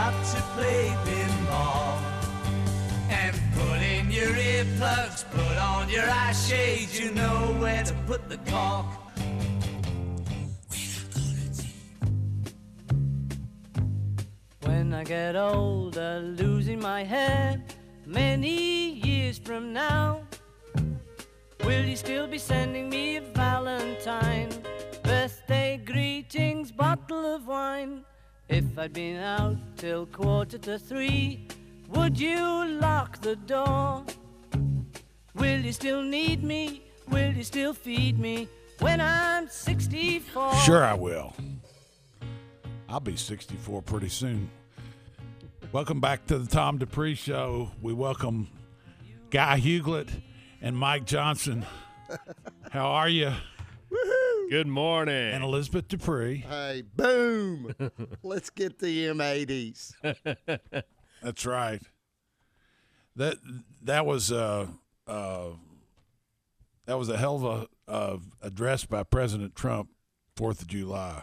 you've to play pinball. And put in your earplugs, put on your eye shades, you know where to put the cork. When I get older, losing my head many years from now, will you still be sending me a Valentine? Birthday greetings, bottle of wine. If I'd been out till quarter to three, would you lock the door? Will you still need me? Will you still feed me when I'm 64? Sure, I will. I'll be 64 pretty soon. Welcome back to the Tom Dupree Show. We welcome Guy Huglet and Mike Johnson. How are you? Good morning. And Elizabeth Dupree. Hey, boom! Let's get the M80s. That's right. That that was uh, uh, that was a hell of a uh, address by President Trump, Fourth of July.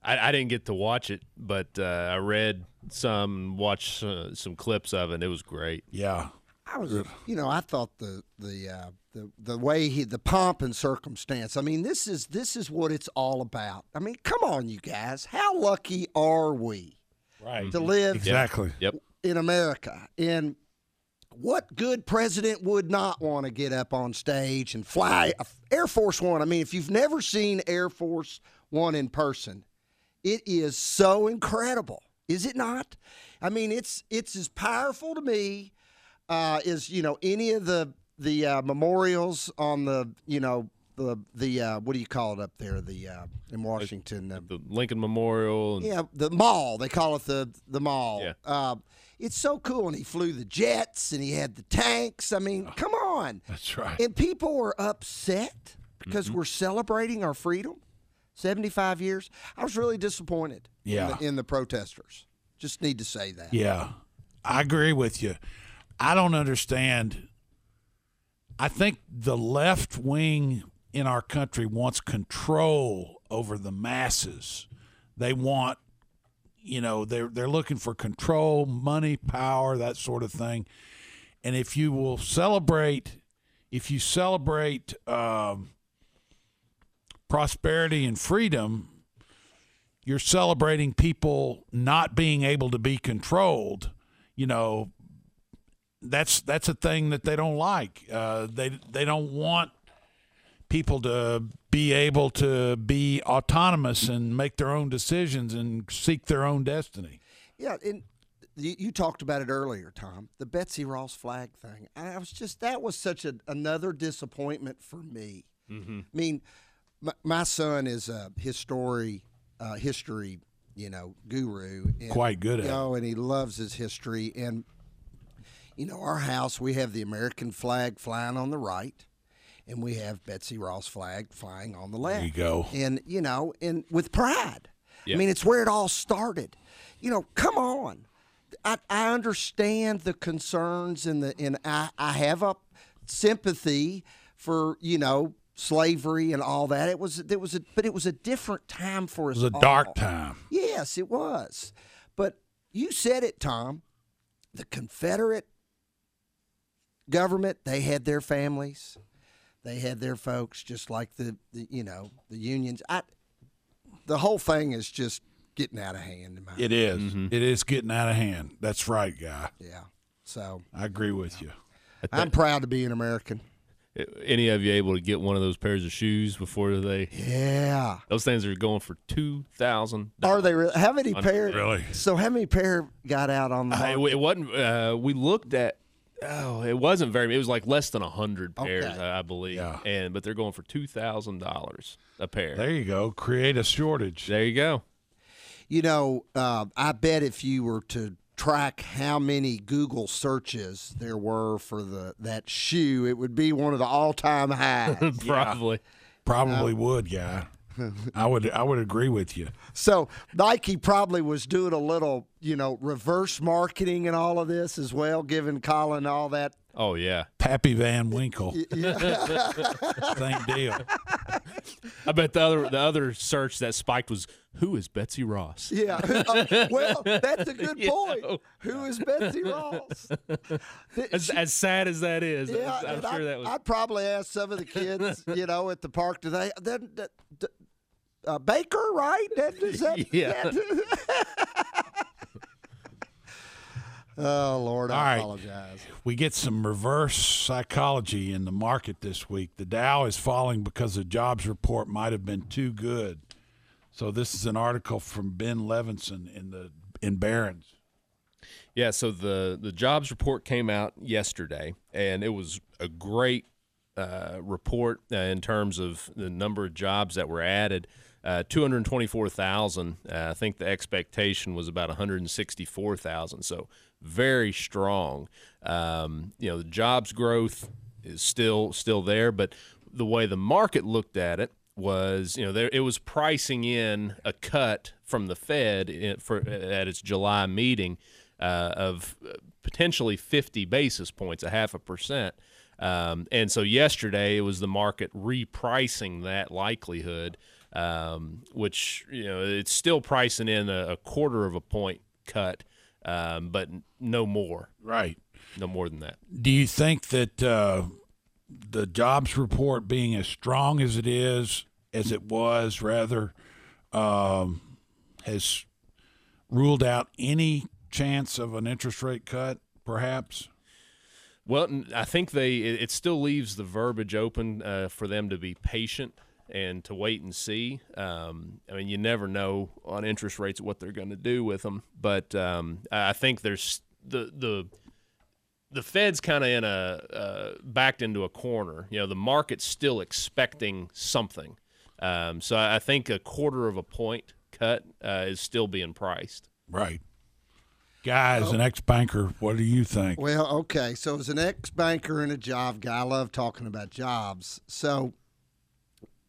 I, I didn't get to watch it, but uh, I read some, watched uh, some clips of it. and It was great. Yeah, I was, you know, I thought the the uh, the the way he the pomp and circumstance. I mean, this is this is what it's all about. I mean, come on, you guys, how lucky are we right to live exactly. Yep. in America? And what good president would not want to get up on stage and fly Air Force One? I mean, if you've never seen Air Force One in person, it is so incredible, is it not? I mean, it's it's as powerful to me uh, as you know any of the the uh, memorials on the you know the the uh, what do you call it up there the uh, in Washington? Uh, The Lincoln Memorial. and- yeah, the mall. They call it the the mall. Yeah. Uh, it's so cool, and he flew the jets, and he had the tanks. I mean, come on. That's right. And people were upset because we're celebrating our freedom, seventy five years. I was really disappointed. Yeah. In the, in the protesters. Just need to say that. Yeah, I agree with you. I don't understand. I think the left wing in our country wants control over the masses. They want, you know, they're they're looking for control, money, power, that sort of thing. And if you will celebrate, if you celebrate um, prosperity and freedom, you're celebrating people not being able to be controlled. You know, that's that's a thing that they don't like. Uh, they they don't want people to be able to be autonomous and make their own decisions and seek their own destiny. Yeah, and you, you talked about it earlier, Tom. The Betsy Ross flag thing. I was just that was such a, another disappointment for me. I mean, my, my son is a history uh, history you know guru. And, Quite good at you know, and he loves his history. And you know, our house we have the American flag flying on the right, and we have Betsy Ross flag flying on the left. There you go. And you know, and with pride. Yeah. I mean, it's where it all started. You know, come on. I, I understand the concerns and the and I, I have a sympathy for you know slavery and all that. It was it was a but it was a different time for us. It was a all. dark time. Yes, it was. But you said it, Tom. The Confederate government, they had their families, they had their folks, just like the, the you know the unions. I, the whole thing is just getting out of hand. In my It is. It is getting out of hand. That's right, guy. yeah. So I agree with you. I'm proud to be an American. Any of you able to get one of those pairs of shoes before they? Yeah. Those things are going for two thousand. Are they really? How many pair? Really? So how many pair got out on the? Uh, it, it wasn't. Uh, we looked at. Oh, it wasn't very. It was like less than a hundred pairs, Okay. I, I believe. Yeah. And but they're going for two thousand dollars a pair. There you go. Create a shortage. There you go. You know, uh, I bet if you were to track how many Google searches there were for the that shoe, it would be one of the all-time highs. Probably. Probably would, guy. I would I would agree with you. so Nike probably was doing a little, you know, reverse marketing and all of this as well, giving Colin all that. Oh yeah. Pappy Van Winkle. Same deal. I bet the other the other search that spiked was who is Betsy Ross? Yeah. Uh, well, that's a good point. know. Who is Betsy Ross? As, as sad as that is, Yeah, I'm and sure I'd, that was. I'd probably ask some of the kids, you know, at the park today. Then, that- that- uh, Baker, right? That, is that, Yeah. that- oh Lord, I All right. apologize. We get some reverse psychology in the market this week. The Dow is falling because the jobs report might have been too good. So this is an article from Ben Levisohn in the in Barron's. Yeah, so the the jobs report came out yesterday, and it was a great uh, report uh, in terms of the number of jobs that were added. Uh, 224,000. Uh, I think the expectation was about 164,000. So very strong. Um, you know, the jobs growth is still still there, but the way the market looked at it was, you know, there it was pricing in a cut from the Fed in, for at its July meeting uh, of uh, potentially 50 basis points, a half a percent. Um, and so yesterday it was the market repricing that likelihood, um, which you know it's still pricing in a, a quarter of a point cut, um, but no more, Right. no more than that. Do you think that uh, the jobs report being as strong as it is, as it was, rather, um, has ruled out any chance of an interest rate cut, perhaps? Well, I think they it, it still leaves the verbiage open uh, for them to be patient and to wait and see. Um, I mean, you never know on interest rates what they're going to do with them, but um, I I think there's the the the Fed's kind of in a uh, backed into a corner. You know, the market's still expecting something, um, so I I think a quarter of a point cut uh, is still being priced. Right. Guys, an ex banker, what do you think? Well, okay. So, as an ex banker and a job guy, I love talking about jobs. So,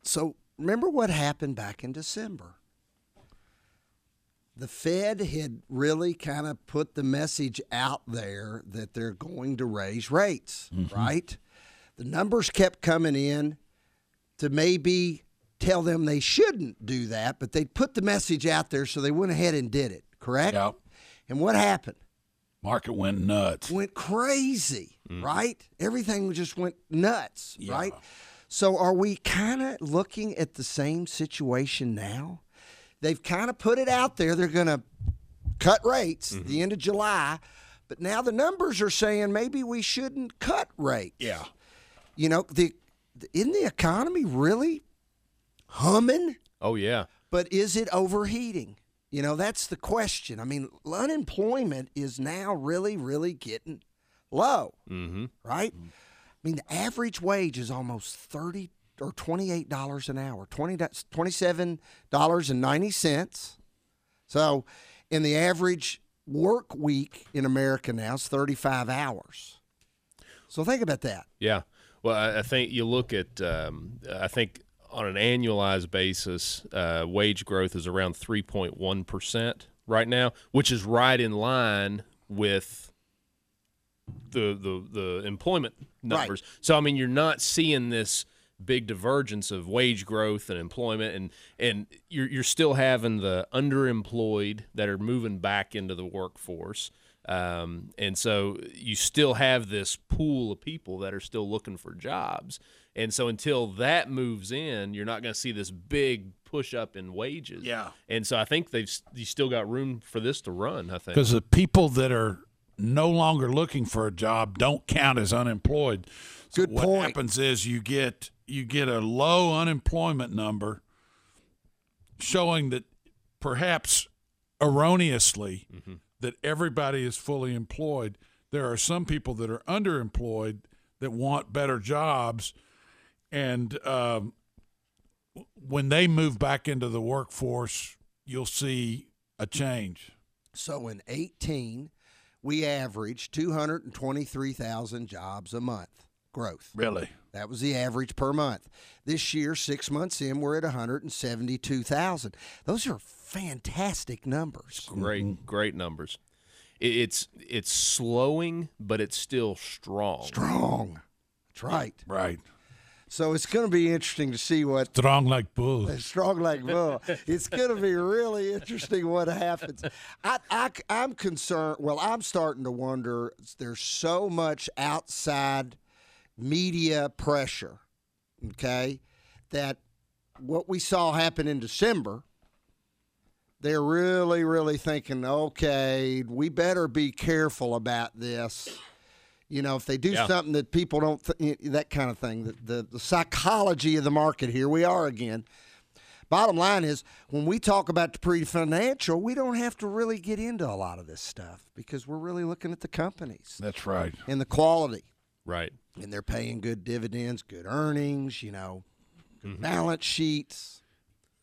so remember what happened back in December? The Fed had really kind of put the message out there that they're going to raise rates, mm-hmm. right? The numbers kept coming in to maybe tell them they shouldn't do that, but they put the message out there, so they went ahead and did it, correct? Yep. And what happened? Market went nuts. went crazy, mm. right? Everything just went nuts, Yeah. right? So are we kind of looking at the same situation now? They've kind of put it out there. They're going to cut rates at the end of July, but now the numbers are saying maybe we shouldn't cut rates. Yeah. You know, the isn't the economy really humming? Oh yeah, But is it overheating? You know, that's the question. I mean, unemployment is now really, really getting low, mm-hmm. right? I mean, the average wage is almost thirty or twenty-eight dollars an hour, twenty twenty-seven dollars and ninety cents. So, in the average work week in America now is thirty-five hours. So think about that. Yeah. Well, I, I think you look at, um, I think on an annualized basis, uh, wage growth is around 3.1% right now, which is right in line with the, the, the employment numbers. So, I mean, you're not seeing this big divergence of wage growth and employment and and you're you're still having the underemployed that are moving back into the workforce. Um, and so you still have this pool of people that are still looking for jobs. And so until that moves in you're not going to see this big push up in wages. Yeah. and so I think they've you still got room for this to run I think. Because the people that are no longer looking for a job don't count as unemployed. So Good what point. happens is you get you get a low unemployment number showing that perhaps erroneously that everybody is fully employed. There are some people that are underemployed that want better jobs, and um, when they move back into the workforce, you'll see a change. So in 18, we averaged 223,000 jobs a month growth. Really? That was the average per month. This year, six months in, we're at 172,000. Those are fantastic numbers. Great, mm-hmm. great numbers. It's it's slowing, but it's still strong. Strong. That's right. Right. So it's going to be interesting to see what Strong like bull. strong like bull. It's going to be really interesting what happens. I, I, I'm concerned. Well, I'm starting to wonder. There's so much outside media pressure. Okay, that what we saw happen in December. They're really, really thinking, okay, we better be careful about this. You know, if they do Yeah. something that people don't, th- that kind of thing. The, the the psychology of the market. Here we are again. Bottom line is, when we talk about Dupree Financial, we don't have to really get into a lot of this stuff because we're really looking at the companies That's right. and the quality. Right. And they're paying good dividends, good earnings, you know, good balance sheets.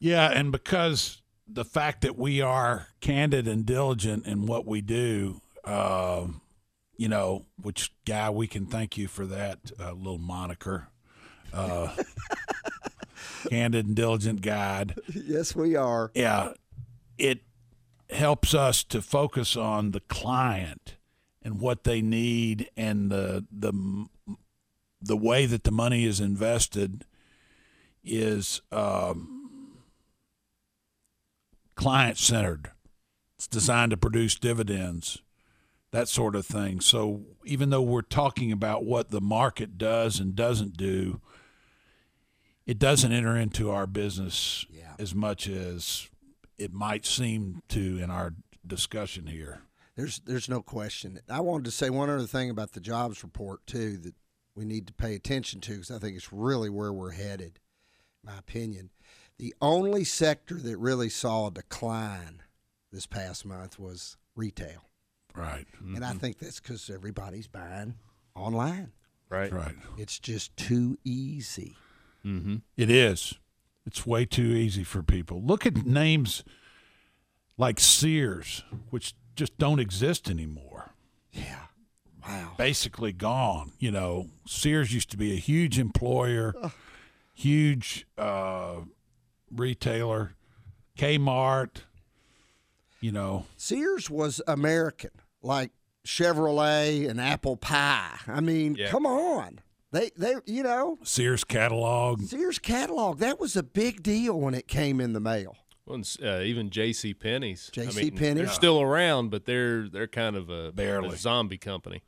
Yeah, and because the fact that we are candid and diligent in what we do, um, you know, which guy we can thank you for that uh, little moniker, uh, candid and diligent guide. yes, we are. Yeah, it helps us to focus on the client and what they need and the the the way that the money is invested is um, client centered. It's designed to produce dividends, that sort of thing. So even though we're talking about what the market does and doesn't do, it doesn't enter into our business Yeah. as much as it might seem to in our discussion here. There's there's no question. I wanted to say one other thing about the jobs report too that we need to pay attention to because I think it's really where we're headed. in My opinion, the only sector that really saw a decline this past month was retail, Right. and I think that's because everybody's buying online. Right. Right. It's just too easy. It is. It's way too easy for people. Look at names like Sears, which just don't exist anymore. Yeah. Wow. Basically gone. You know, Sears used to be a huge employer, huge uh, retailer. Kmart, you know, Sears was American, like Chevrolet and apple pie. I mean, Yeah. come on. They they you know, Sears catalog. Sears catalog, that was a big deal when it came in the mail. Well, uh, even J.C. Penney's. J.C. Penney's They're still around, but they're they're kind of a, Barely. a zombie company.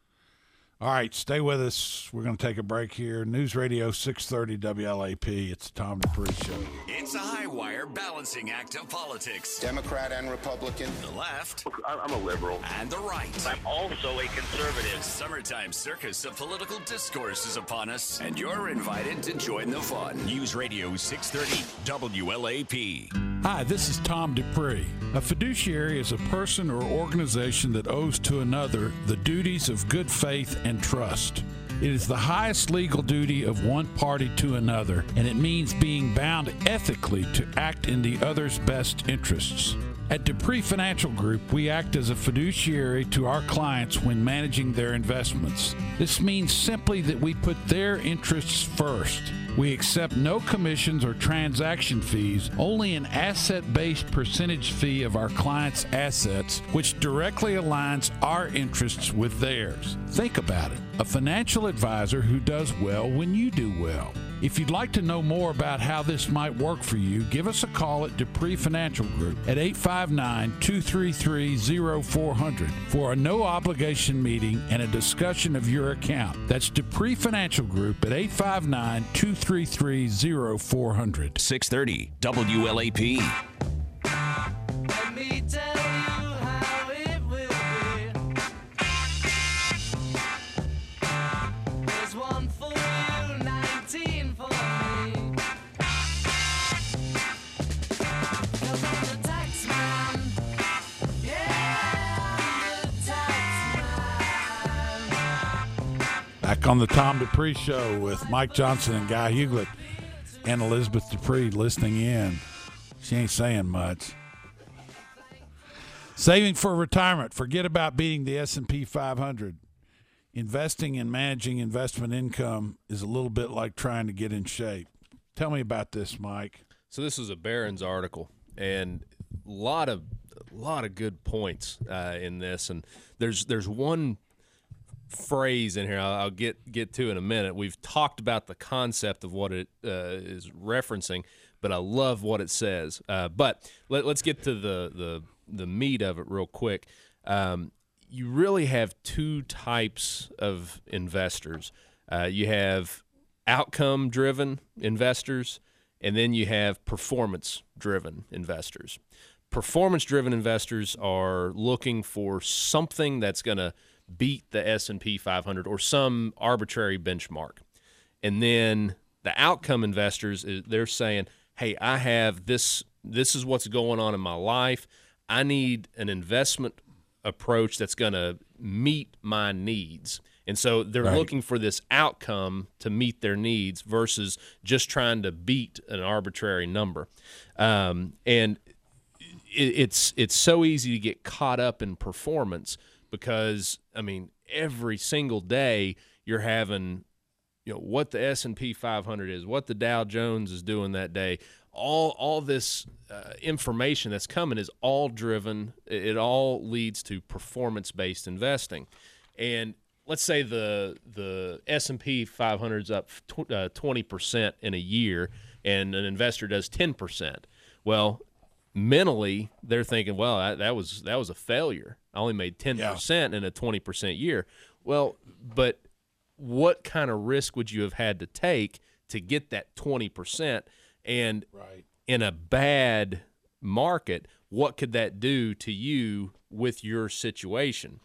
All right, stay with us. We're going to take a break here. News Radio 630 WLAP. It's the Tom Dupree Show. It's a high wire balancing act of politics. Democrat and Republican. The left I'm a liberal. and the right. I'm also a The conservative. summertime circus of political discourse is upon us, and you're invited to join the fun. News Radio 630 WLAP. Hi, this is Tom Dupree. A fiduciary is a person or organization that owes to another the duties of good faith and trust. It is the highest legal duty of one party to another, and it means being bound ethically to act in the other's best interests. At Dupree Financial Group, we act as a fiduciary to our clients when managing their investments. This means simply that we put their interests first. We accept no commissions or transaction fees, only an asset based percentage fee of our clients' assets, which directly aligns our interests with theirs. Think about it a financial advisor who does well when you do well. If you'd like to know more about how this might work for you, give us a call at Dupree Financial Group at 859 233 0400 for a no obligation meeting and a discussion of your account. That's Dupree Financial Group at 859 233 0400. 630 WLAP. Back on the Tom Dupree Show with Mike Johnson and Guy Huglet and Elizabeth Dupree listening in. She ain't saying much. Saving for retirement. Forget about beating the S&P 500. Investing and managing investment income is a little bit like trying to get in shape. Tell me about this, Mike. So this is a Barron's article, and a lot of a lot of good points uh, in this. And there's there's one phrase in here I'll, get get to in a minute. We've talked about the concept of what it uh, is referencing, but I love what it says. Uh, but let, us get to the the the meat of it real quick. Um, you really have two types of investors. Uh, you have outcome driven investors, and then you have performance driven investors. Performance driven investors are looking for something that's going to beat the S&P 500 or some arbitrary benchmark. And then the outcome investors they're saying, "Hey, I have this this is what's going on in my life. I need an investment approach that's going to meet my needs. And so they're right. looking for this outcome to meet their needs versus just trying to beat an arbitrary number. Um, and it, it's it's so easy to get caught up in performance because I mean every single day you're having you know what the S&P 500 is, what the Dow Jones is doing that day, all all this uh, information that's coming is all driven. It all leads to performance based investing, and let's say the the S and P 500 is up uh, twenty percent in a year, and an investor does ten percent. Well, mentally they're thinking, well, that, that, was that was a failure. I only made ten percent yeah. in a twenty percent year. Well, but what kind of risk would you have had to take to get that twenty percent? And right. in a bad market, what could that do to you with your situation?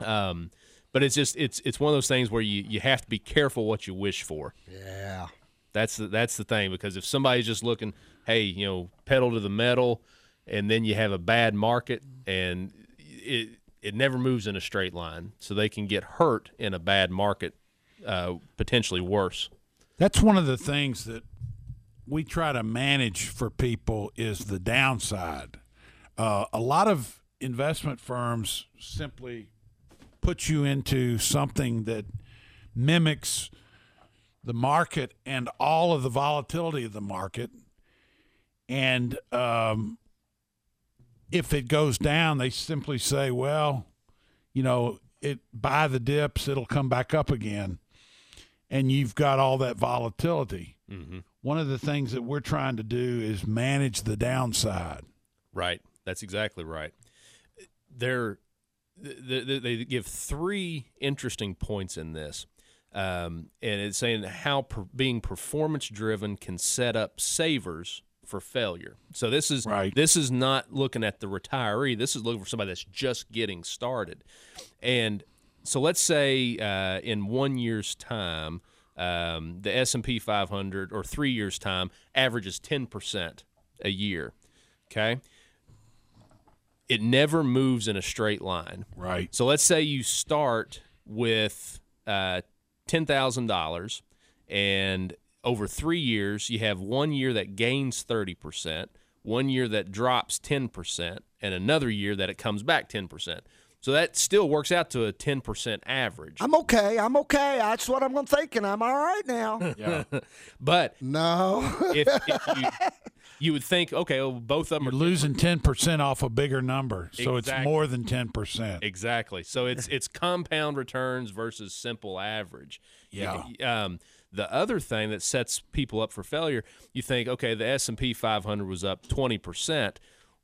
Um, but it's just it's it's one of those things where you you have to be careful what you wish for. Yeah, that's the that's the thing because if somebody's just looking, hey, you know, pedal to the metal, and then you have a bad market and it it never moves in a straight line, so they can get hurt in a bad market, uh, potentially worse. That's one of the things that we try to manage for people is the downside. Uh, a lot of investment firms simply put you into something that mimics the market and all of the volatility of the market. And um, if it goes down, they simply say, well, you know, it buy the dips, it'll come back up again. And you've got all that volatility. Mm-hmm one of the things that we're trying to do is manage the downside. Right. That's exactly right. They're, they, they give three interesting points in this. Um, and it's saying how per, being performance driven can set up savers for failure. So this is right. this is not looking at the retiree. This is looking for somebody that's just getting started. And so let's say uh, in one year's time, um, the S&P 500 or 3 years time averages 10% a year okay it never moves in a straight line right so let's say you start with uh, $10,000 and over 3 years you have one year that gains 30% one year that drops 10% and another year that it comes back 10% so that still works out to a 10% average. I'm okay. I'm okay. That's what I'm thinking. I'm all right now. Yeah. but no. if, if you, you would think, okay, well, both of them You're are losing 10% off a bigger number. So exactly. it's more than 10%. Exactly. So it's it's compound returns versus simple average. Yeah. Um, the other thing that sets people up for failure, you think, okay, the S&P 500 was up 20%.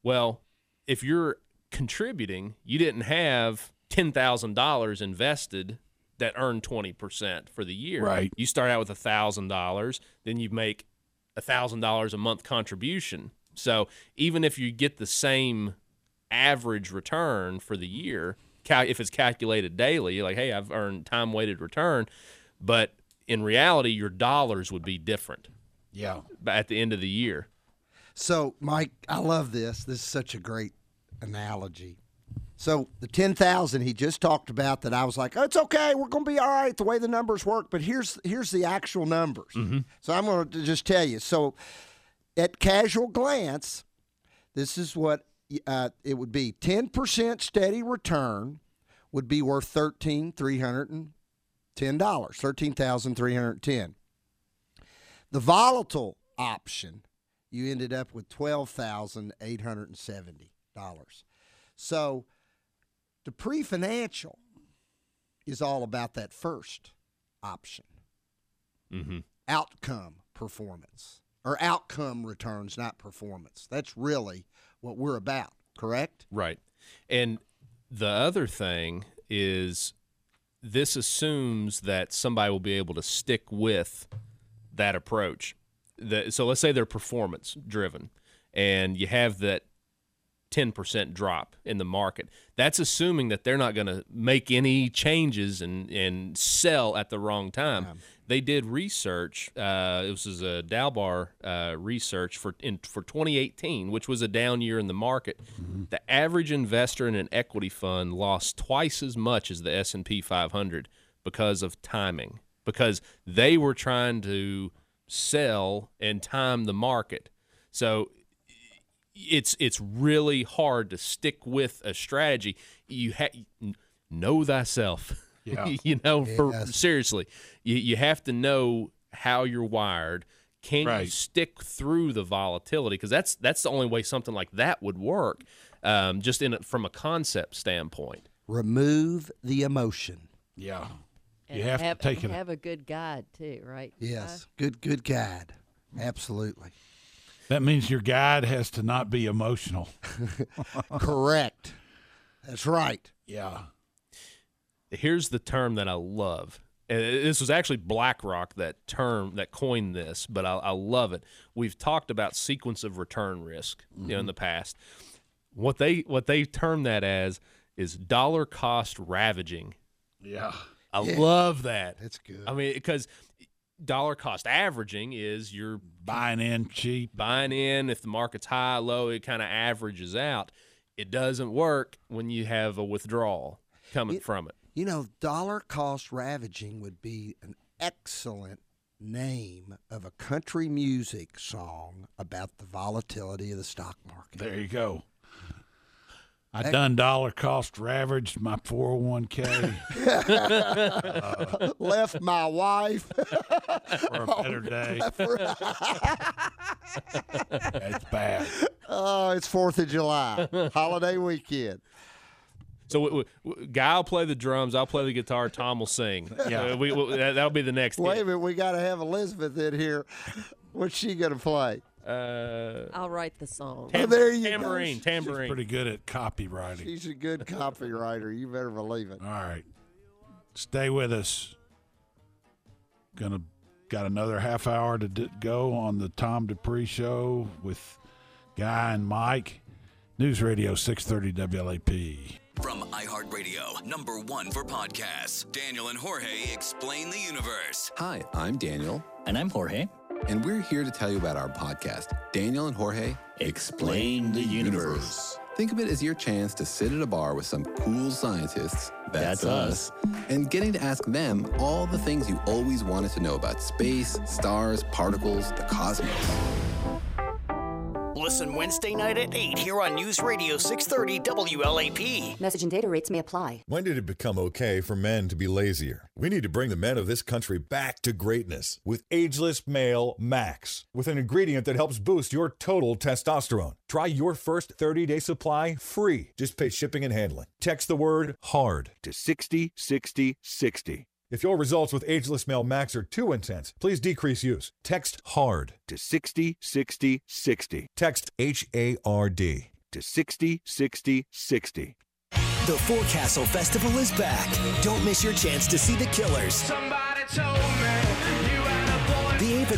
Well, if you're contributing, you didn't have ten thousand dollars invested that earned twenty percent for the year. Right. You start out with a thousand dollars, then you make a thousand dollars a month contribution. So even if you get the same average return for the year, if it's calculated daily, like hey, I've earned time weighted return, but in reality, your dollars would be different. Yeah. At the end of the year. So, Mike, I love this. This is such a great analogy. So the ten thousand he just talked about that I was like, oh, it's okay, we're going to be all right the way the numbers work. But here's here's the actual numbers. Mm-hmm. So I'm going to just tell you. So at casual glance, this is what uh, it would be 10% steady return would be worth $13,310, 13,310. The volatile option, you ended up with $12,870. So Dupree Financial is all about that first option. Mm-hmm. Outcome performance or outcome returns, not performance. That's really what we're about, correct? Right. And the other thing is this assumes that somebody will be able to stick with that approach. The, so let's say they're performance driven and you have that 10% drop in the market. That's assuming that they're not going to make any changes and, and sell at the wrong time. They did research. Uh, this was a Dalbar uh, research for in, for 2018, which was a down year in the market. The average investor in an equity fund lost twice as much as the S&P 500 because of timing. Because they were trying to sell and time the market. So it's it's really hard to stick with a strategy. You have know thyself. Yeah. you know, for Yes. seriously, you you have to know how you're wired. Can you stick through the volatility? Because that's that's the only way something like that would work. Um, just in a, from a concept standpoint. Remove the emotion. Yeah. And You have, have, to take it. have a good guide too, right? Yes, good, good guide. Absolutely. That means your guide has to not be emotional. Correct. That's right. Yeah. here's the term that I love. And this was actually BlackRock that term that coined this, but I, I love it. We've talked about sequence of return risk you know, in mm-hmm. the past. What they what they term that as is dollar cost ravaging. Yeah. I love that. That's good. I mean, because dollar cost averaging is you're Buying in cheap. buying in if the market's high, low, it kind of averages out. It doesn't work when you have a withdrawal coming It- from it. You know, dollar cost ravaging would be an excellent name of a country music song about the volatility of the stock market. There you go. I done dollar cost ravaged my 401k Left my wife. for a better day. It's bad. Oh, it's Fourth of July, holiday weekend. So we, we, Guy will play the drums. I'll play the guitar. Tom will sing. Yeah. Uh, we, we, that, that'll be the next. Wait a minute, we got to have Elizabeth in here. What's she gonna play? Uh, I'll write the song. Oh, there you go. tambourine, tambourine. Pretty good at copywriting. She's a good copywriter. You better believe it. All right. Stay with us. Gonna got another half hour to d- go on the Tom Dupree show with Guy and Mike. News Radio 630 WLAP. From iHeartRadio, number one for podcasts, Daniel and Jorge explain the universe. Hi, I'm Daniel, And I'm Jorge. And we're here to tell you about our podcast, Daniel and Jorge Explain the Universe. Think of it as your chance to sit at a bar with some cool scientists, That's us. and getting to ask them all the things you always wanted to know about space, stars, particles, the cosmos. Listen Wednesday night at 8 here on News Radio 630 WLAP. Message and data rates may apply. When did it become okay for men to be lazier? We need to bring the men of this country back to greatness with Ageless Male Max, with an ingredient that helps boost your total testosterone. Try your first 30 day supply free. Just pay shipping and handling. Text the word HARD to 60 60 60. If your results with Ageless Male Max are too intense, please decrease use. Text HARD to 60 60 60. Text H A R D to 60 60 60. The Forecastle Festival is back. Don't miss your chance to see the Killers, Somebody told me you had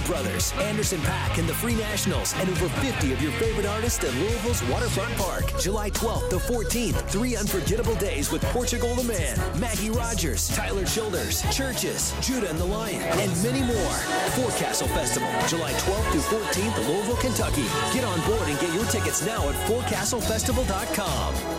Brothers, Anderson .Paak, and the Free Nationals, and over 50 of your favorite artists at Louisville's Waterfront Park. July 12th to 14th. Three unforgettable days with Portugal the Man, Maggie Rogers, Tyler Childers, CHVRCHES, Judah and the Lion, and many more. Forecastle Festival, July 12th through 14th, Louisville, Kentucky. Get on board and get your tickets now at forecastlefestival.com.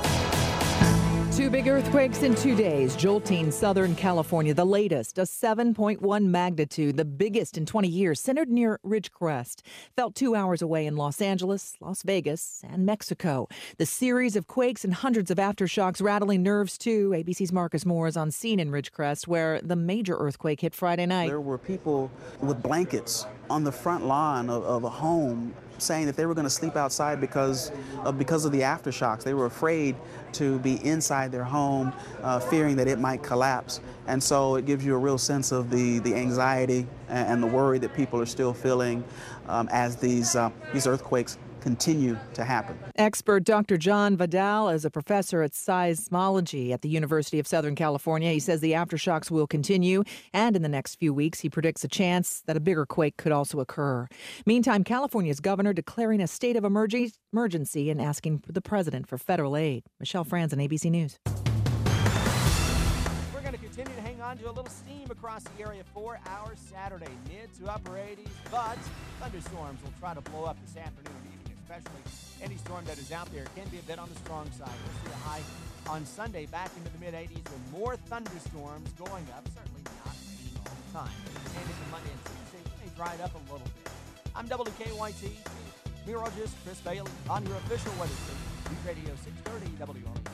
Two big earthquakes in two days, jolting Southern California. The latest, a 7.1 magnitude, the biggest in 20 years, centered near Ridgecrest. Felt two hours away in Los Angeles, Las Vegas, and Mexico. The series of quakes and hundreds of aftershocks rattling nerves, too. ABC's Marcus Moore is on scene in Ridgecrest, where the major earthquake hit Friday night. There were people with blankets on the front lawn of, of a home saying that they were going to sleep outside because of, because of the aftershocks. They were afraid to be inside their home, uh, fearing that it might collapse. And so it gives you a real sense of the, the anxiety and, and the worry that people are still feeling um, as these, uh, these earthquakes continue to happen. Expert Dr. John Vidale is a professor at seismology at the University of Southern California. He says the aftershocks will continue, and in the next few weeks, he predicts a chance that a bigger quake could also occur. Meantime, California's governor declaring a state of emergency and asking the president for federal aid. Michelle Franzen, ABC News. We're going to continue to hang on to a little steam across the area for our Saturday, mid to upper 80s, but thunderstorms will try to blow up this afternoon especially any storm that is out there can be a bit on the strong side. We'll see a high on Sunday back into the mid 80s with more thunderstorms going up. Certainly not raining all the time. And into Monday and Tuesday, may dry it up a little bit. I'm WKYT meteorologist Chris Bailey on your official weather station, News Radio 630 WLAP.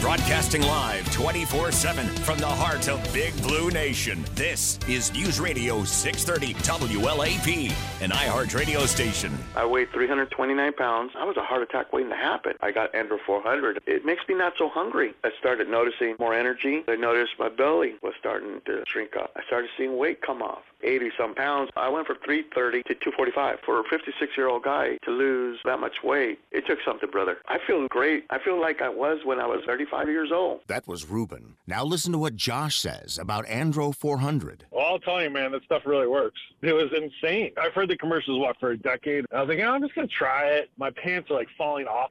Broadcasting live 24 7 from the heart of Big Blue Nation. This is News Radio 630 WLAP, an iHeart radio station. I weighed 329 pounds. I was a heart attack waiting to happen. I got Andro 400. It makes me not so hungry. I started noticing more energy. I noticed my belly was starting to shrink up. I started seeing weight come off. 80 some pounds. I went from 330 to 245. For a 56 year old guy to lose that much weight, it took something, brother. I feel great. I feel like I was when I was 35 years old. That was Ruben. Now listen to what Josh says about Andro 400. Well, I'll tell you, man, that stuff really works. It was insane. I've heard the commercials, what, for a decade. I was like, oh, I'm just going to try it. My pants are like falling off.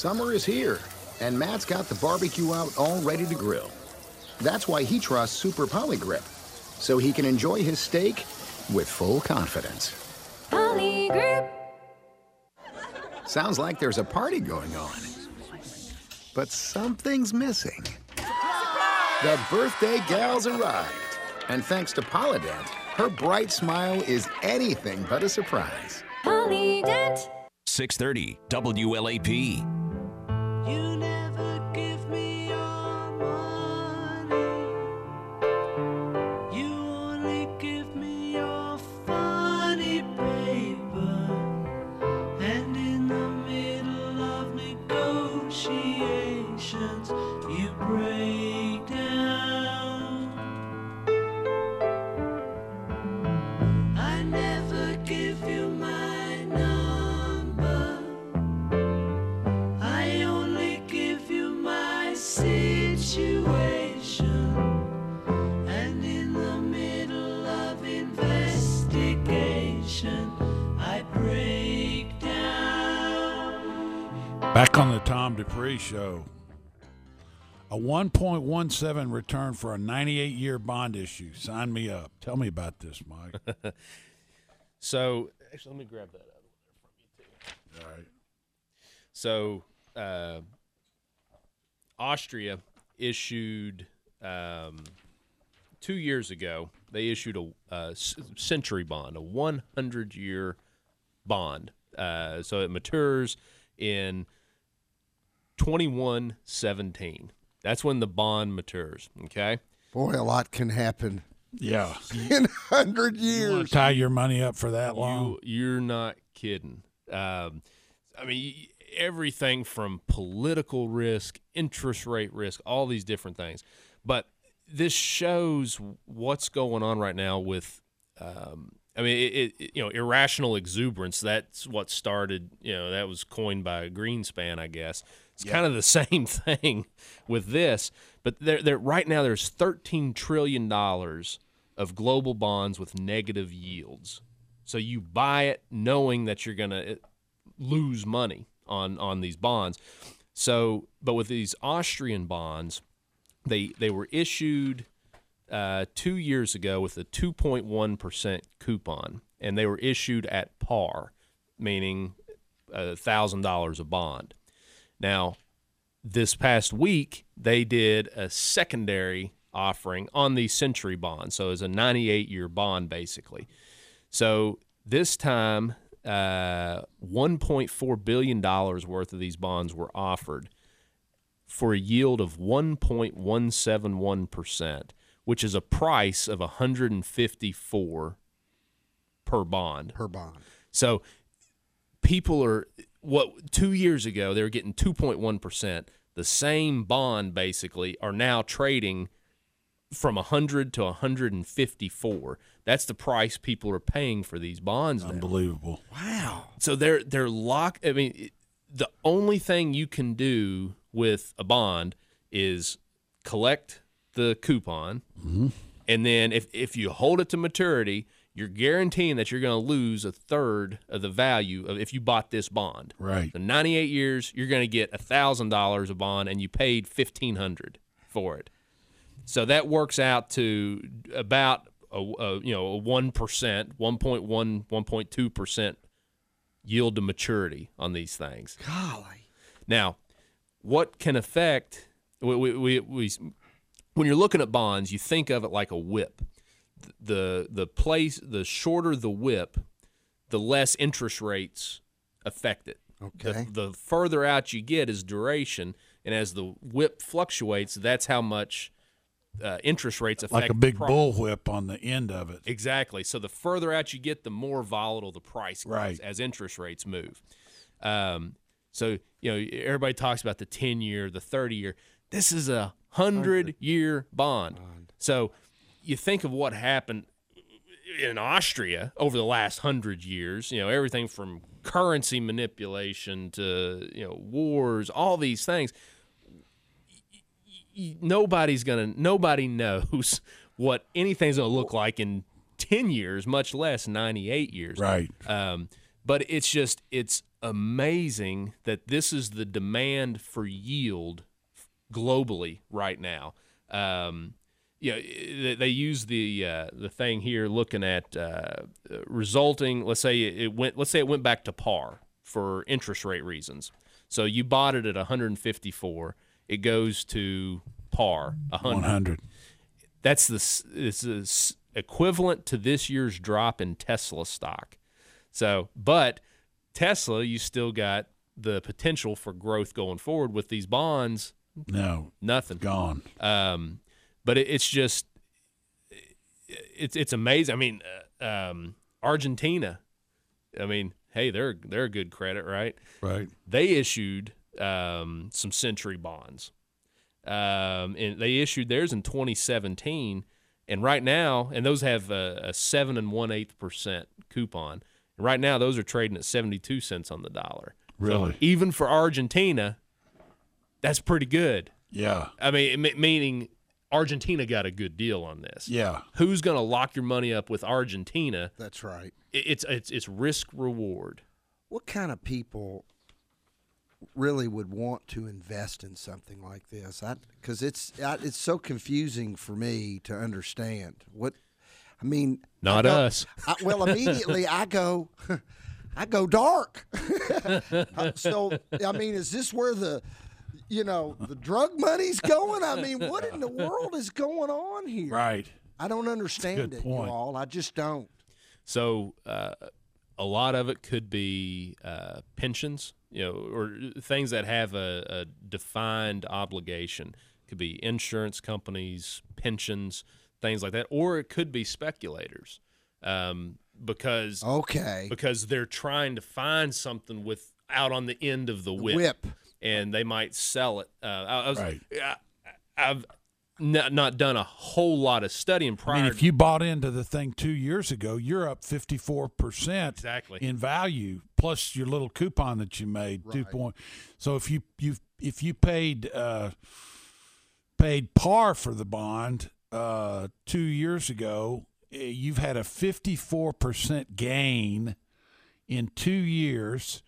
Summer is here, and Matt's got the barbecue out all ready to grill. That's why he trusts Super Grip, so he can enjoy his steak with full confidence. Grip. Sounds like there's a party going on. But something's missing. The birthday gal's arrived. And thanks to Polident, her bright smile is anything but a surprise. Polident. 630 WLAP. You never Back on the Tom Dupree show. A 1.17 return for a 98 year bond issue. Sign me up. Tell me about this, Mike. so, actually, let me grab that out from you, too. All right. So, uh, Austria issued um, two years ago, they issued a, a century bond, a 100 year bond. Uh, so it matures in 2117. That's when the bond matures. Okay. Boy, a lot can happen. Yeah. In hundred years. You tie your money up for that long. You, are not kidding. Um, I mean, everything from political risk, interest rate risk, all these different things. But this shows what's going on right now with um, I mean, it, it, you know, irrational exuberance. That's what started. You know, that was coined by Greenspan, I guess It's kind of the same thing with this, but there, there right now there's 13 trillion dollars of global bonds with negative yields. So you buy it knowing that you're going to lose money on on these bonds. So, but with these Austrian bonds, they they were issued uh, two years ago with a 2.1 percent coupon, and they were issued at par, meaning thousand dollars a bond. Now, this past week they did a secondary offering on the Century bond, so it's a 98 year bond basically. So this time, uh, 1.4 billion dollars worth of these bonds were offered for a yield of 1.171 percent, which is a price of 154 per bond. Per bond. So people are what two years ago they were getting 2.1 percent. The same bond basically are now trading from 100 to 154. That's the price people are paying for these bonds. now. Unbelievable. Wow. So they're they're locked. I mean, it- the only thing you can do with a bond is collect the coupon, mm-hmm. and then if if you hold it to maturity, you're guaranteeing that you're going to lose a third of the value of if you bought this bond. Right. So 98 years, you're going to get a thousand dollars a bond, and you paid fifteen hundred for it. So that works out to about a, a you know a one percent, 1.1, 1.2 percent yield to maturity on these things. Golly. Now, what can affect we, we, we, we when you're looking at bonds, you think of it like a whip. The the place the shorter the whip, the less interest rates affect it. Okay. The, the further out you get is duration, and as the whip fluctuates, that's how much uh, interest rates affect Like a big price. bullwhip on the end of it. Exactly. So the further out you get, the more volatile the price gets Right. as interest rates move. Um, so you know everybody talks about the ten year, the thirty year. This is a hundred year bond. So you think of what happened in Austria over the last hundred years. You know everything from currency manipulation to you know wars, all these things nobody's gonna nobody knows what anything's gonna look like in 10 years much less 98 years Right. um, but it's just it's amazing that this is the demand for yield globally right now um, you know, they- use the uh, the thing here looking at uh, resulting. Let's say it went. Let's say it went back to par for interest rate reasons. So you bought it at 154. It goes to par 100. 100. That's the s- it's the s- equivalent to this year's drop in Tesla stock. So, but Tesla, you still got the potential for growth going forward with these bonds. No, nothing gone. Um, but it, it's just it's it's amazing. I mean, uh, um, Argentina. I mean, hey, they're they're a good credit, right? Right. They issued um, some Century bonds, um, and they issued theirs in 2017. And right now, and those have a, a seven and one eighth percent coupon. And right now, those are trading at 72 cents on the dollar. So Really? even for Argentina, that's pretty good. Yeah. I mean, meaning Argentina got a good deal on this. Yeah. Who's going to lock your money up with Argentina? That's right. It's it's it's risk reward. What kind of people really would want to invest in something like this? Because it's I, it's so confusing for me to understand. What I mean, Not I go- us. I, well, immediately I go, I go dark. So I mean, is this where the you know the drug money's going? I mean, what in the world is going on here? Right. I don't understand it, point. you all. I just don't. So uh, a lot of it could be uh, pensions, you know, or things that have a, a defined obligation. Could be insurance companies, pensions, things like that, or it could be speculators, um, because Okay. because they're trying to find something with out on the end of the whip, whip. And they might sell it. Uh, I, I was, Right. I, I've not, not done a whole lot of studying I prior. mean, if you bought into the thing two years ago, you're up 54% Exactly. in value, plus your little coupon that you made. Two point. So if you, you if you paid uh, paid par for the bond uh, two years ago, eh, you've had a 54% gain in two years,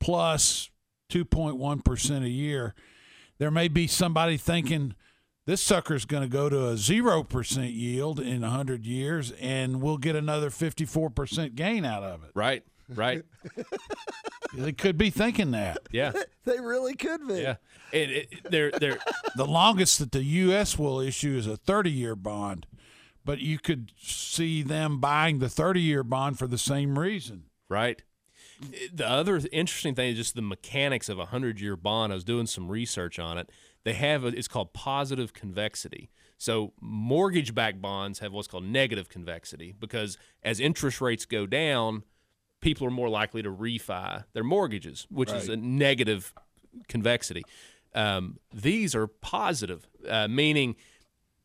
plus 2.1% a year. There may be somebody thinking this sucker's going to go to a 0% yield in 100 years and we'll get another 54% gain out of it. right, right, They could be thinking that. yeah, They really could be. yeah. And it, they're they're The longest that the U.S. will issue is a 30 year bond, but you could see them buying the 30 year bond for the same reason. right. The other interesting thing is just the mechanics of a hundred year bond. I was doing some research on it. They have a, it's called positive convexity. So mortgage backed bonds have what's called negative convexity because as interest rates go down, people are more likely to refi their mortgages, which is a negative convexity. Um, these are positive, uh, meaning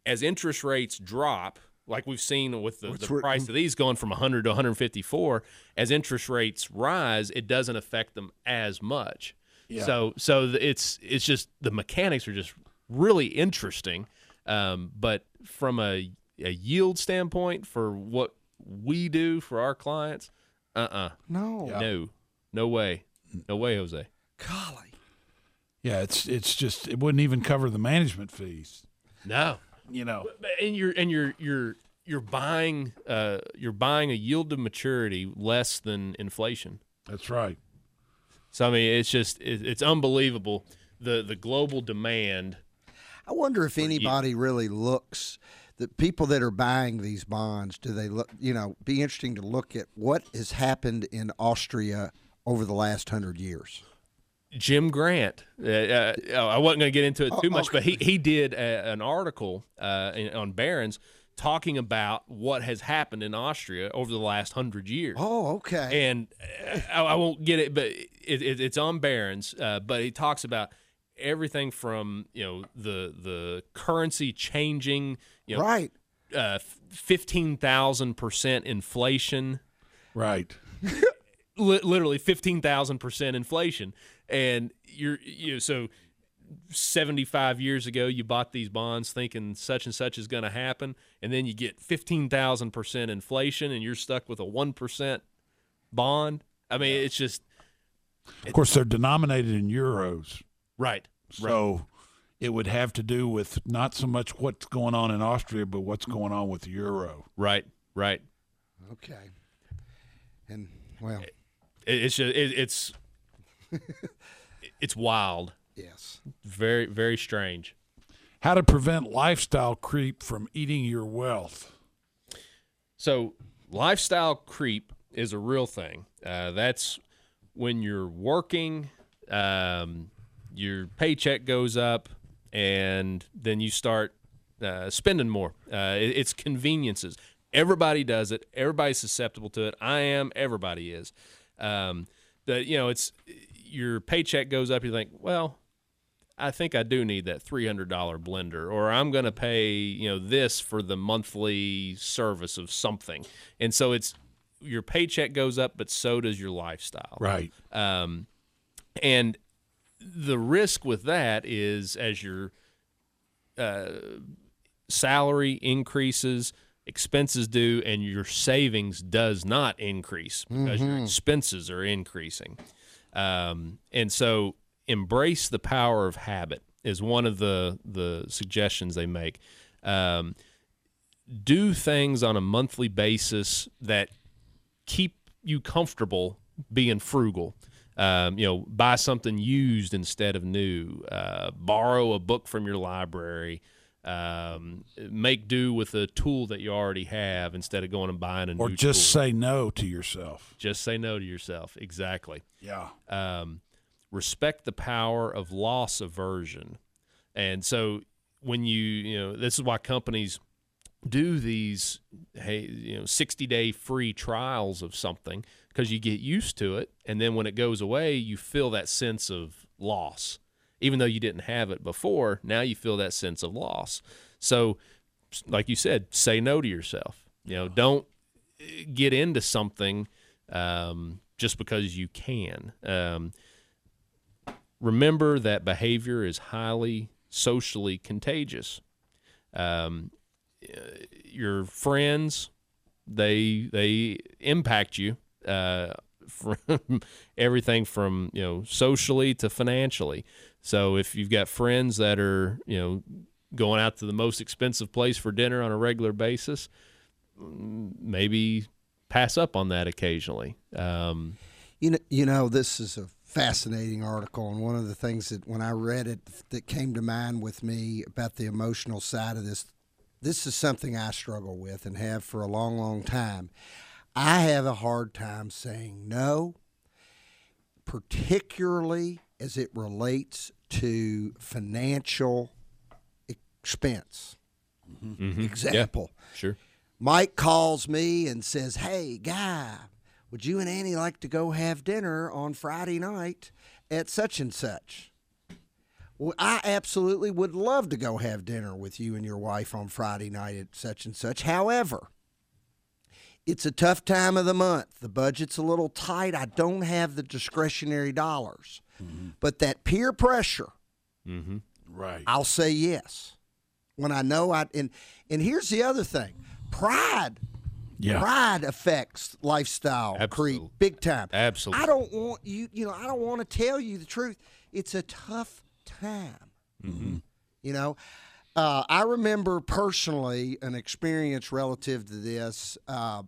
as interest rates drop, like we've seen with the, the we're- price of these going from 100 to 154, as interest rates rise, it doesn't affect them as much. Yeah. So, so it's it's just the mechanics are just really interesting. Um, but from a, a yield standpoint, for what we do for our clients, uh uh No. no, no way, no way, Jose. Golly. Yeah, it's it's just it wouldn't even cover the management fees. No, You know, and you're and you're you're you're buying uh you're buying a yield to maturity less than inflation. that's right. So I mean, it's just it, it's unbelievable the the global demand. I wonder if anybody really looks. The people that are buying these bonds, do they look? You know, be interesting to look at what has happened in Austria over the last hundred years. Jim Grant. Uh, uh, I wasn't going to get into it too Oh, much, but he he did a, an article uh, in, on Barron's talking about what has happened in Austria over the last hundred years. Oh, okay. And uh, I, I won't get it, but it, it, it's on Barron's. Uh, but he talks about everything from you know the the currency changing, you know, Right. uh, fifteen thousand percent inflation Right. li- literally 15,000% inflation and you're you know, so 75 years ago you bought these bonds thinking such and such is going to happen and then you get 15,000% inflation and you're stuck with a 1% bond. I mean it's just Of course, they're denominated in euros, right. So it would have to do with not so much what's going on in Austria, but what's going on with the euro. right right. Okay. And well, It- it's just it, it's it's wild yes. very very strange How to prevent lifestyle creep from eating your wealth. So, lifestyle creep is a real thing. Uh, that's when you're working, um, your paycheck goes up, and then you start uh, spending more. Uh, it- it's conveniences. Everybody does it. Everybody's susceptible to it. I am. Everybody is. Um, the you know it's your paycheck goes up. You think, well, I think I do need that three hundred dollar blender, or I'm going to pay you know this for the monthly service of something, and so it's your paycheck goes up, but so does your lifestyle. Right. Um, and the risk with that is as your uh, salary increases, expenses do, and your savings does not increase because your Mhm. expenses are increasing. Um, and so, embrace the power of habit is one of the the suggestions they make. Um, do things on a monthly basis that keep you comfortable being frugal. Um, you know, buy something used instead of new. Uh, borrow a book from your library. Um, make do with a tool that you already have instead of going and buying a Or new Or just tool. say no to yourself. Just say no to yourself. Exactly. Yeah. Um, respect the power of loss aversion. And so when you, you know, this is why companies do these, hey, you know, 60 day free trials of something because you get used to it. And then when it goes away, you feel that sense of loss. Even though you didn't have it before, now you feel that sense of loss. So, like you said, say no to yourself. You know, don't get into something um, just because you can. Um, remember that behavior is highly socially contagious. Um, your friends, they they impact you uh, from everything from you know socially to financially. So if you've got friends that are you know going out to the most expensive place for dinner on a regular basis, mm, maybe pass up on that occasionally. Um, You know, you know, this is a fascinating article, and one of the things that when I read it that came to mind with me about the emotional side of this, this is something I struggle with and have for a long, long time. I have a hard time saying no, particularly as it relates to financial expense. Mhm. Yeah, Example. sure. Mike calls me and says, Hey, guy, would you and Annie like to go have dinner on Friday night at such and such? Well, I absolutely would love to go have dinner with you and your wife on Friday night at such and such. However, it's a tough time of the month. The budget's a little tight. I don't have the discretionary dollars. But that peer pressure, Mm-hmm. Right. I'll say yes. When I know I and and here's the other thing. Pride. Yeah. Pride affects lifestyle creep big time. Absolutely. I don't want you you know, I don't want to tell you the truth. It's a tough time. Mm-hmm. You know, uh, I remember personally an experience relative to this uh,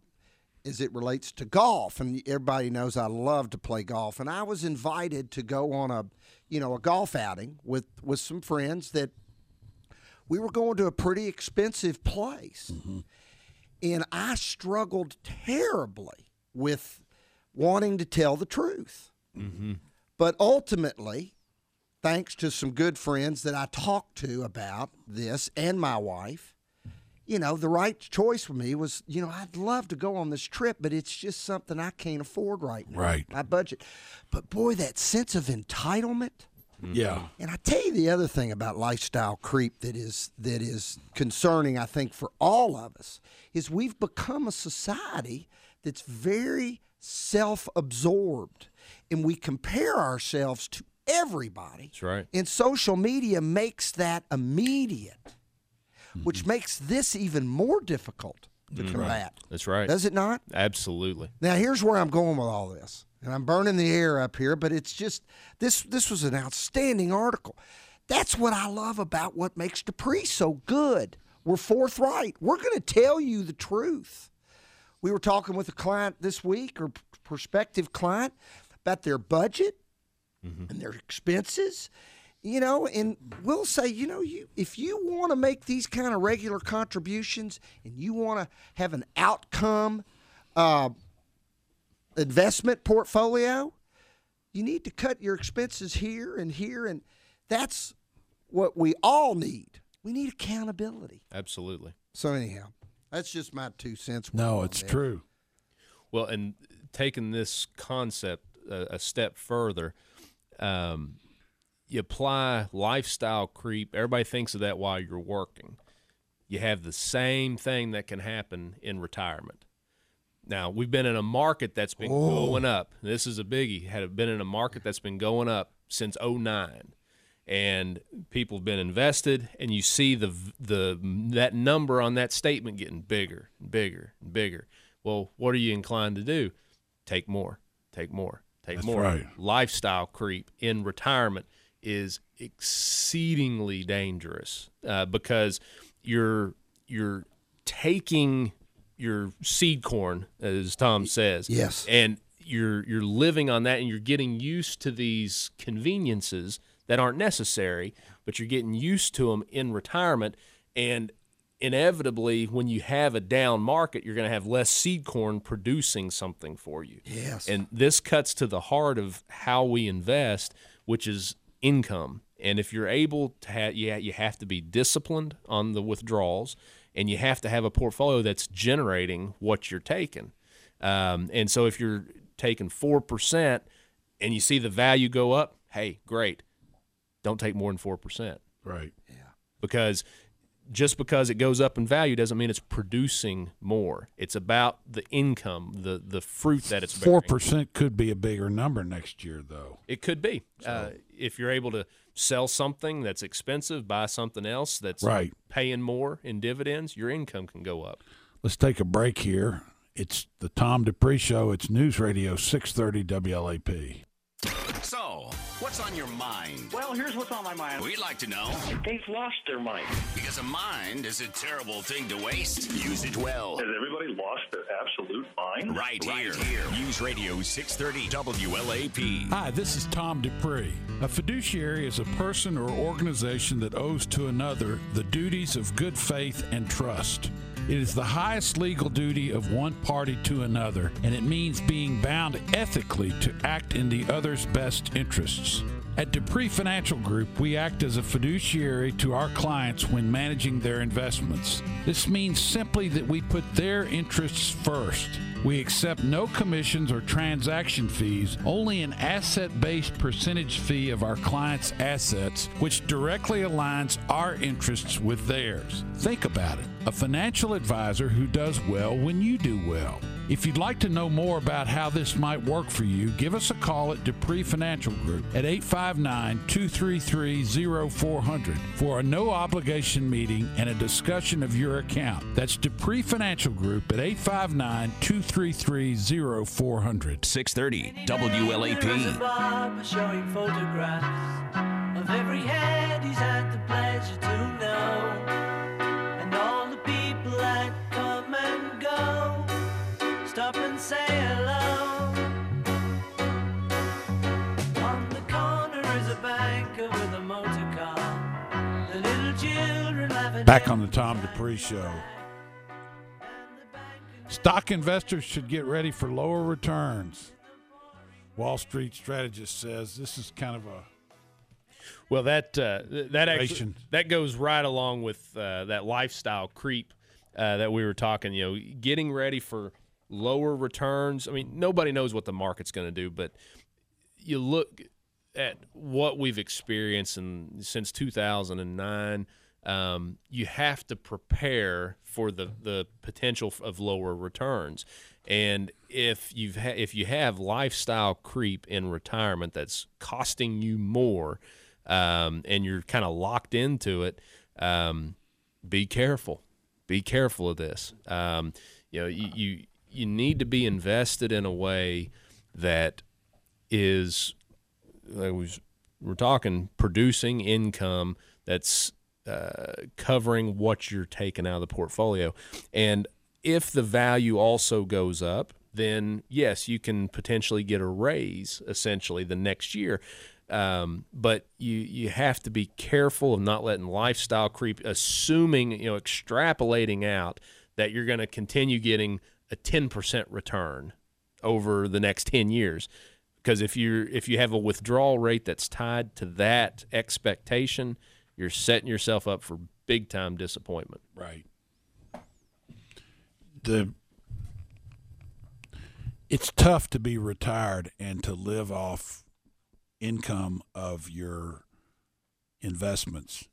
as it relates to golf, and everybody knows I love to play golf. And I was invited to go on a, you know, a golf outing with with some friends that we were going to a pretty expensive place, and I struggled terribly with wanting to tell the truth. Mm-hmm. But ultimately, thanks to some good friends that I talked to about this and my wife, you know, the right choice for me was, you know, I'd love to go on this trip, but it's just something I can't afford right now. Right. My budget. But boy, that sense of entitlement. Mm-hmm. Yeah. And I tell you the other thing about lifestyle creep that is that is concerning, I think, for all of us, is we've become a society that's very self-absorbed, and we compare ourselves to everybody. That's right. And social media makes that immediate, which makes this even more difficult to Mhm. combat. That's right. Does it not? Absolutely. Now here's where I'm going with all this. And I'm burning the air up here, but it's just this this was an outstanding article. That's what I love about what makes Dupree so good. We're forthright. We're going to tell you the truth. We were talking with a client this week or prospective client about their budget and their expenses. You know, and we'll say, you know, you if you want to make these kind of regular contributions and you want to have an outcome uh, investment portfolio, you need to cut your expenses here and here, and that's what we all need. We need accountability. Absolutely. So anyhow, that's just my two cents. No, it's that. true. Well, and taking this concept a, a step further, um, you apply lifestyle creep. Everybody thinks of that while you're working. You have the same thing that can happen in retirement. Now, we've been in a market that's been Oh. going up. This is a biggie. Had been in a market that's been going up since 09 and people have been invested and you see the the that number on that statement getting bigger and bigger and bigger well what are you inclined to do take more take more take That's more right. lifestyle creep in retirement is exceedingly dangerous uh, because you're you're taking your seed corn as Tom says Yes. and you're you're living on that and you're getting used to these conveniences that aren't necessary but you're getting used to them in retirement and inevitably when you have a down market you're going to have less seed corn producing something for you Yes. and this cuts to the heart of how we invest which is income and if you're able to have yeah you have to be disciplined on the withdrawals and you have to have a portfolio that's generating what you're taking um, and so if you're taking 4% and you see the value go up hey great don't take more than 4% Right. Yeah. Because just because it goes up in value doesn't mean it's producing more. It's about the income, the the fruit that it's bearing. Four percent could be a bigger number next year, though. It could be uh, if you're able to sell something that's expensive, buy something else that's Right. paying more in dividends. Your income can go up. Let's take a break here. It's the Tom Dupree Show. It's News Radio 630 WLAP. So, what's on your mind? Well, here's what's on my mind. We'd like to know. They've lost their mind. Because a mind is a terrible thing to waste. Use it well. Has everybody lost their absolute mind? Right, here. News Radio 630 WLAP. Hi, this is Tom Dupree. A fiduciary is a person or organization that owes to another the duties of good faith and trust. It is the highest legal duty of one party to another, and it means being bound ethically to act in the other's best interests. At Dupree Financial Group, we act as a fiduciary to our clients when managing their investments. This means simply that we put their interests first. We accept no commissions or transaction fees, only an asset based percentage fee of our clients' assets, which directly aligns our interests with theirs. Think about it a financial advisor who does well when you do well. If you'd like to know more about how this might work for you, give us a call at Dupree Financial Group at 859 233 0400 for a no obligation meeting and a discussion of your account. That's Dupree Financial Group at 859 233 0400. 630 There's a WLAP. Back on the Tom Dupree Show. Stock investors should get ready for lower returns. Wall Street strategist says this is kind of a Well, that uh, that actually that goes right along with uh, that lifestyle creep uh, that we were talking. You know, getting ready for lower returns. I mean, nobody knows what the market's going to do, but you look at what we've experienced in, since 2009. Um, you have to prepare for the, the potential of lower returns, and if you've ha- if you have lifestyle creep in retirement that's costing you more, um, and you're kind of locked into it, um, be careful. Be careful of this. Um, you know, you, you you need to be invested in a way that is like we was- we're talking producing income that's uh, covering what you're taking out of the portfolio. And if the value also goes up, then yes, you can potentially get a raise essentially the next year. Um, but you you have to be careful of not letting lifestyle creep, assuming you know extrapolating out that you're going to continue getting a 10% return over the next 10 years. Because if you if you have a withdrawal rate that's tied to that expectation you're setting yourself up for big time disappointment. Right. The it's tough to be retired and to live off income of your investments.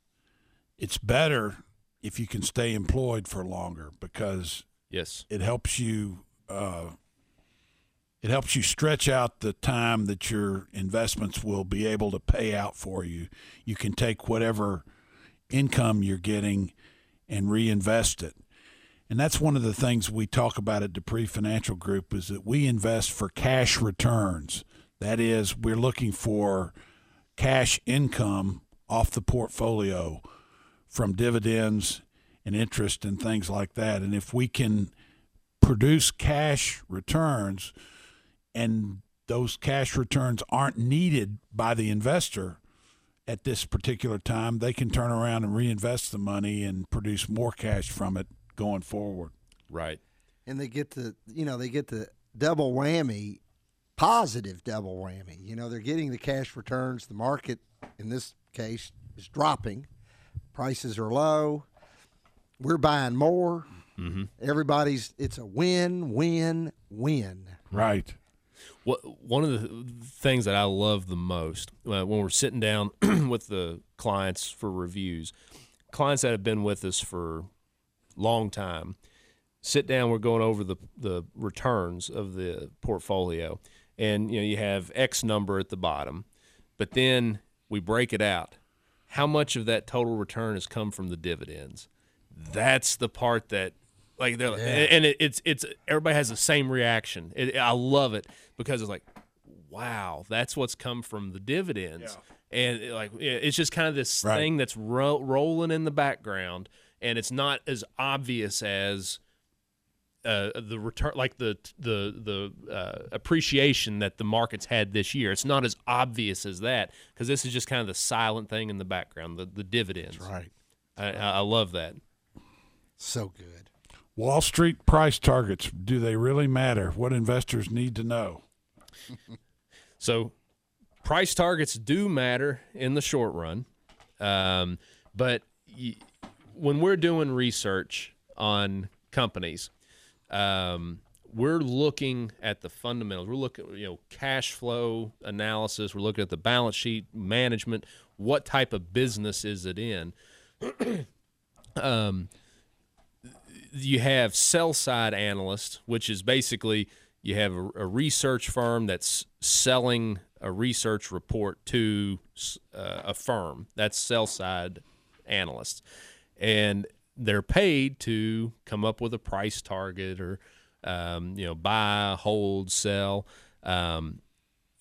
It's better if you can stay employed for longer because yes it helps you uh, it helps you stretch out the time that your investments will be able to pay out for you. You can take whatever income you're getting and reinvest it. And that's one of the things we talk about at Dupree Financial Group is that we invest for cash returns. That is, we're looking for cash income off the portfolio from dividends and interest and things like that. And if we can produce cash returns and those cash returns aren't needed by the investor at this particular time, they can turn around and reinvest the money and produce more cash from it going forward. Right. and they get the you know they get the double whammy positive double whammy you know they're getting the cash returns the market in this case is dropping prices are low we're buying more mm-hmm. everybody's it's a win win win Right. What one of the things that I love the most uh, when we're sitting down with the clients for reviews, clients that have been with us for long time sit down. We're going over the the returns of the portfolio, and you know you have X number at the bottom, but then we break it out. How much of that total return has come from the dividends? That's the part that like they're like, and it, it's it's everybody has the same reaction. It, I love it because it's like, wow, that's what's come from the dividends, and it, like it's just kind of this Right. thing that's ro- rolling in the background, and it's not as obvious as uh, the return, like the the the uh, appreciation that the markets had this year. It's not as obvious as that because this is just kind of the silent thing in the background, the the dividends. right. I, I I love that. So good. Wall Street price targets, do they really matter? What investors need to know? So, price targets do matter in the short run, um, but y- when we're doing research on companies, um, we're looking at the fundamentals. We're looking, you know, cash flow analysis. We're looking at the balance sheet management. What type of business is it in? um, you have sell side analyst, which is basically you have a, a research firm that's selling a research report to uh, a firm. That's sell side analysts, and they're paid to come up with a price target or um, you know buy, hold, sell. Um,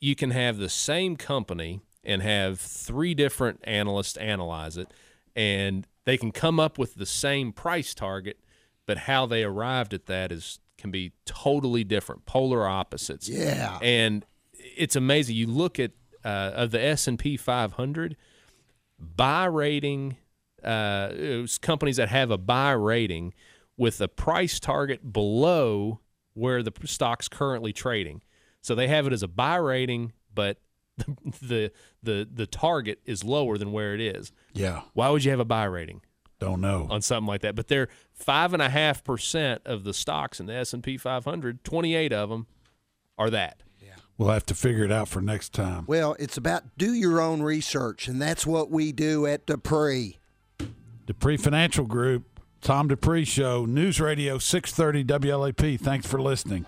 you can have the same company and have three different analysts analyze it, and they can come up with the same price target, but how they arrived at that is can be totally different, polar opposites. Yeah. and it's amazing. You look at uh, of the S and P 500 buy rating, uh, it was companies that have a buy rating with a price target below where the stock's currently trading. So they have it as a buy rating, but the the the target is lower than where it is. Yeah. Why would you have a buy rating? Don't know on something like that. But they're five and a half percent of the stocks in the S and P 500. Twenty eight of them are that. We'll have to figure it out for next time. Well, it's about do your own research, and that's what we do at Dupree. Dupree Financial Group, Tom Dupree Show, News Radio 630 WLAP. Thanks for listening.